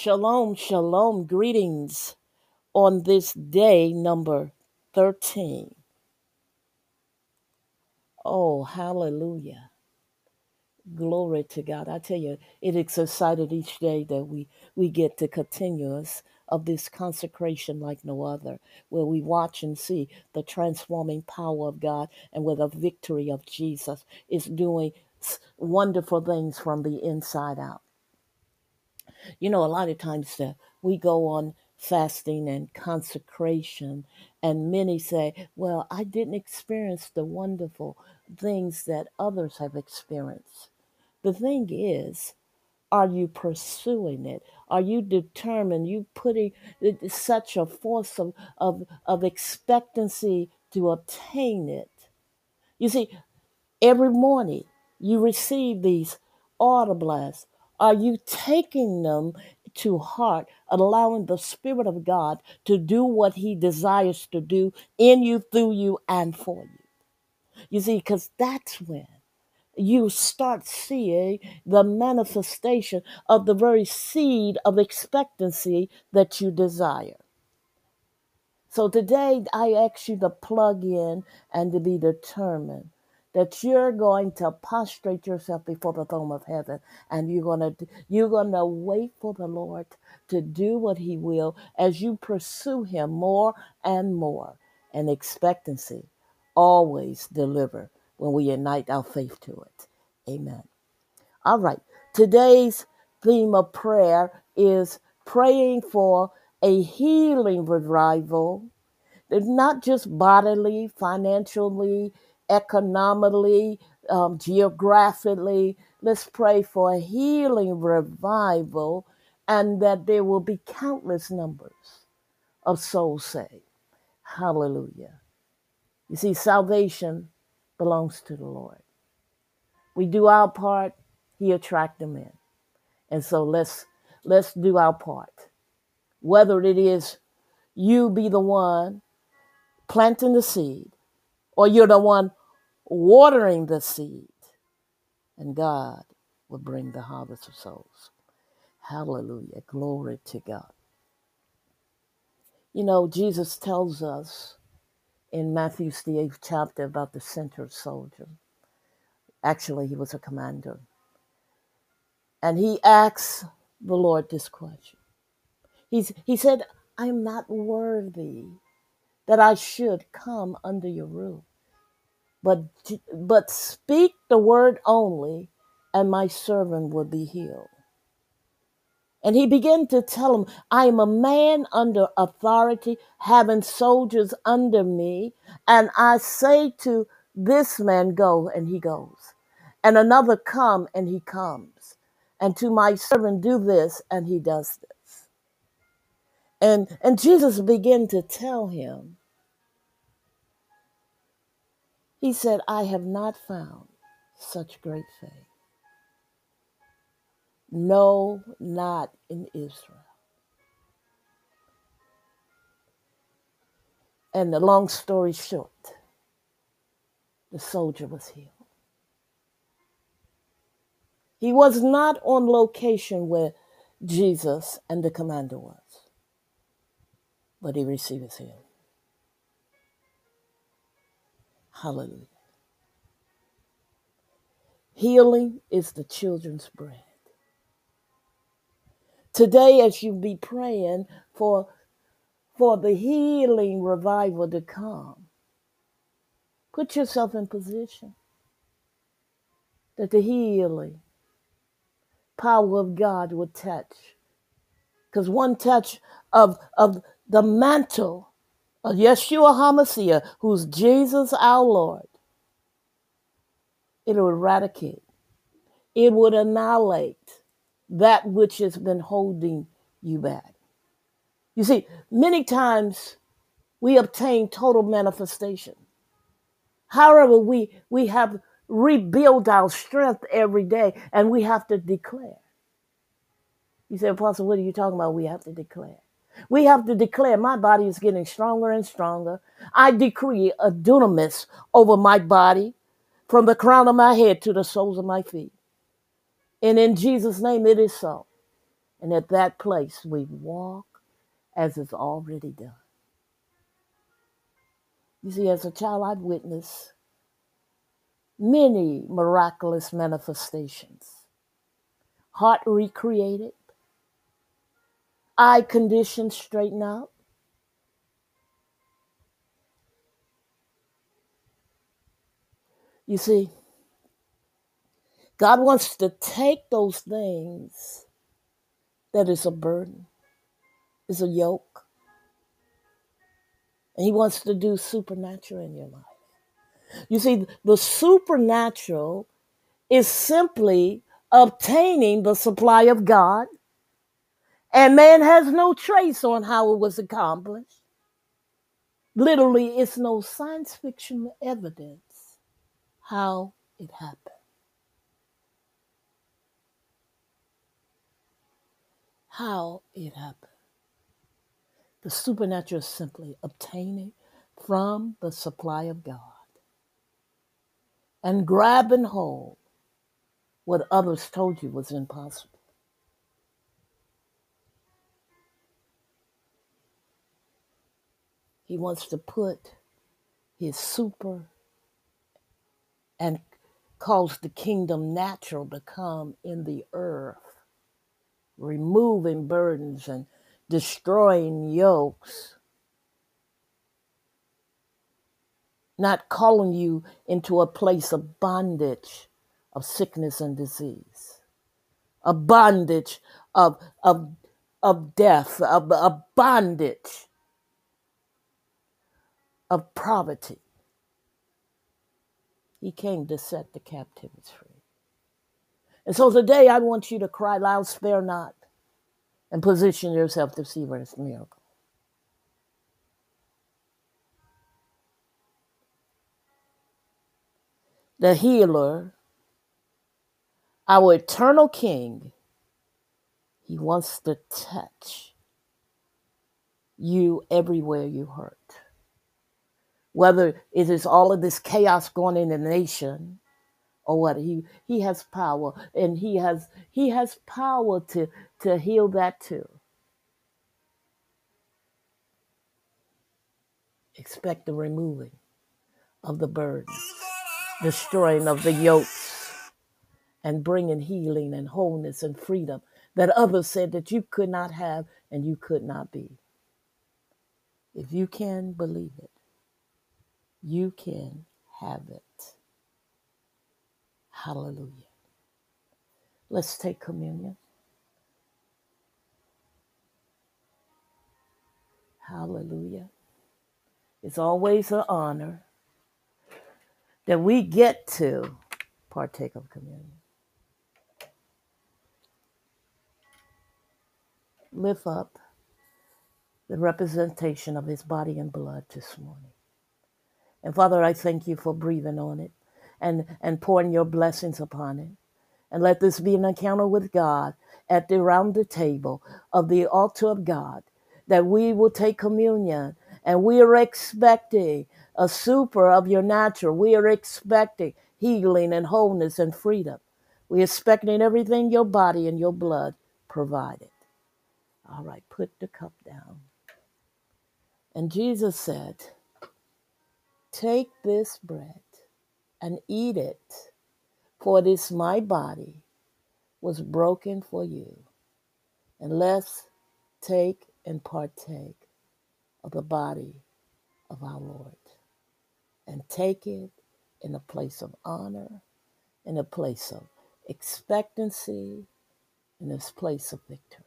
Shalom, shalom, greetings on this day number 13. Oh, hallelujah. Glory to God. I tell you, it is excited each day that we, we get to continuous of this consecration like no other, where we watch and see the transforming power of God and where the victory of Jesus is doing wonderful things from the inside out. You know, a lot of times uh, we go on fasting and consecration, and many say, Well, I didn't experience the wonderful things that others have experienced. The thing is, are you pursuing it? Are you determined? You putting such a force of, of, of expectancy to obtain it? You see, Every morning you receive these auto blasts. Are you taking them to heart, allowing the Spirit of God to do what He desires to do in you, through you, and for you? You see, because that's when you start seeing the manifestation of the very seed of expectancy that you desire. So today I ask you to plug in and to be determined that you're going to prostrate yourself before the throne of heaven and you're going to you're going to wait for the Lord to do what he will as you pursue him more and more and expectancy always deliver when we unite our faith to it. Amen. All right. Today's theme of prayer is praying for a healing revival not just bodily, financially, economically, um, geographically. Let's pray for a healing revival and that there will be countless numbers of souls saved. Hallelujah. You see, salvation belongs to the Lord. We do our part, He attract them in. And so let's let's do our part. Whether it is you be the one planting the seed or you're the one watering the seed, and God will bring the harvest of souls. Hallelujah. Glory to God. You know, Jesus tells us in Matthew's the eighth chapter about the center soldier. Actually, he was a commander. And he asks the Lord this question. He's, he said, I'm not worthy that I should come under your roof. But, but speak the word only, and my servant will be healed. And he began to tell him, I am a man under authority, having soldiers under me. And I say to this man, Go, and he goes. And another, Come, and he comes. And to my servant, Do this, and he does this. And, and Jesus began to tell him, He said, I have not found such great faith. No, not in Israel. And the long story short, the soldier was healed. He was not on location where Jesus and the commander was, but he received his healing. Hallelujah. Healing is the children's bread. Today, as you be praying for, for the healing revival to come, put yourself in position that the healing power of God would touch. Because one touch of, of the mantle Yeshua HaMashiach, who's Jesus our Lord, it will eradicate, it would annihilate that which has been holding you back. You see, many times we obtain total manifestation. However, we, we have rebuilt our strength every day and we have to declare. You say, Apostle, what are you talking about? We have to declare. We have to declare my body is getting stronger and stronger. I decree a dunamis over my body from the crown of my head to the soles of my feet. And in Jesus' name, it is so. And at that place, we walk as is already done. You see, as a child, I've witnessed many miraculous manifestations heart recreated, eye conditions straighten out. You see, God wants to take those things that is a burden, is a yoke, and He wants to do supernatural in your life. You see, the supernatural is simply obtaining the supply of God, and man has no trace on how it was accomplished. Literally, it's no science fiction evidence how it happened. How it happened. The supernatural is simply obtaining from the supply of God and grabbing hold what others told you was impossible. He wants to put his super and cause the kingdom natural to come in the earth, removing burdens and destroying yokes, not calling you into a place of bondage of sickness and disease, a bondage of, of, of death, a, a bondage of poverty. He came to set the captives free. And so today I want you to cry loud, spare not, and position yourself to see this miracle. The healer, our eternal King, he wants to touch you everywhere you hurt. Whether it is all of this chaos going in the nation or what he he has power and he has he has power to to heal that too. Expect the removing of the burdens, destroying of the yokes, and bringing healing and wholeness and freedom that others said that you could not have and you could not be. If you can believe it, you can have it. Hallelujah. Let's take communion. Hallelujah. It's always an honor that we get to partake of communion. Lift up the representation of his body and blood this morning. And Father, I thank you for breathing on it and, and pouring your blessings upon it. And let this be an encounter with God at the round the table of the altar of God, that we will take communion and we are expecting a super of your natural. We are expecting healing and wholeness and freedom. We're expecting everything your body and your blood provided. All right, put the cup down. And Jesus said, Take this bread and eat it, for it is my body was broken for you. And let's take and partake of the body of our Lord and take it in a place of honor, in a place of expectancy, in this place of victory.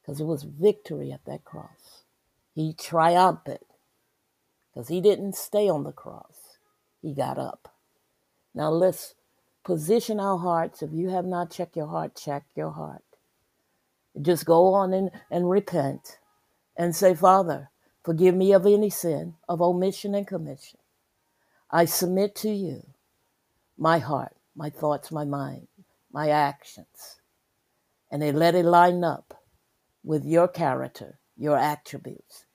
Because it was victory at that cross. He triumphed because he didn't stay on the cross, he got up. Now let's position our hearts. If you have not checked your heart, check your heart. Just go on and, and repent and say, Father, forgive me of any sin, of omission and commission. I submit to you my heart, my thoughts, my mind, my actions, and they let it line up with your character, your attributes,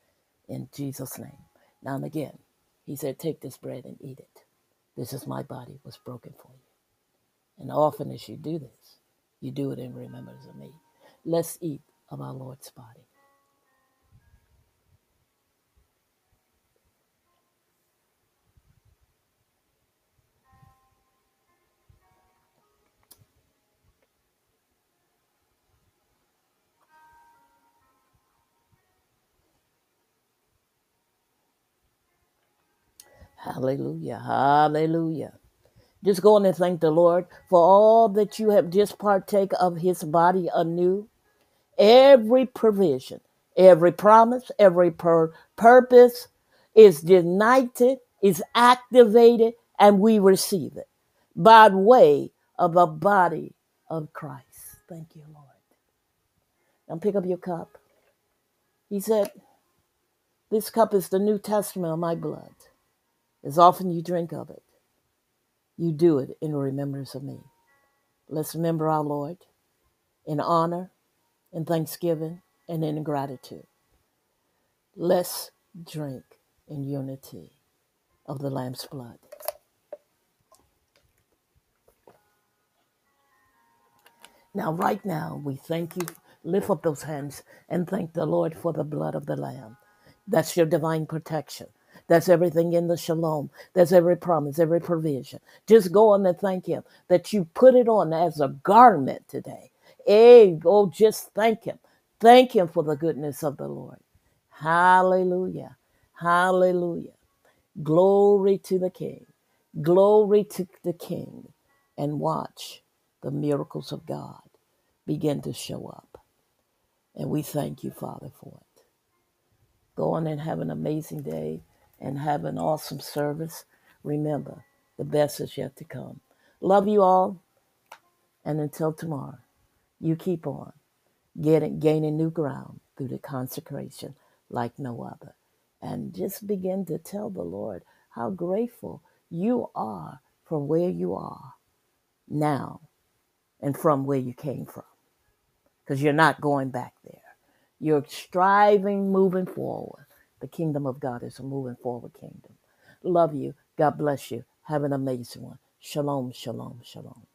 in Jesus' name. Now and again, he said, Take this bread and eat it. This is my body was broken for you. And often as you do this, you do it in remembrance of me. Let's eat of our Lord's body. Hallelujah. Hallelujah. Just go on and thank the Lord for all that you have just partake of his body anew. Every provision, every promise, every pur- purpose is united, is activated, and we receive it by way of the body of Christ. Thank you, Lord. Now pick up your cup. He said, This cup is the New Testament of my blood. As often you drink of it, you do it in remembrance of me. Let's remember our Lord in honor, in thanksgiving, and in gratitude. Let's drink in unity of the Lamb's blood. Now, right now, we thank you. Lift up those hands and thank the Lord for the blood of the Lamb. That's your divine protection. That's everything in the shalom. That's every promise, every provision. Just go on and thank Him that you put it on as a garment today. Hey, oh, just thank Him. Thank Him for the goodness of the Lord. Hallelujah. Hallelujah. Glory to the King. Glory to the King. And watch the miracles of God begin to show up. And we thank you, Father, for it. Go on and have an amazing day and have an awesome service. Remember, the best is yet to come. Love you all. And until tomorrow, you keep on getting, gaining new ground through the consecration like no other. And just begin to tell the Lord how grateful you are for where you are now and from where you came from. Because you're not going back there. You're striving, moving forward. The kingdom of God is a moving forward kingdom. Love you. God bless you. Have an amazing one. Shalom, shalom, shalom.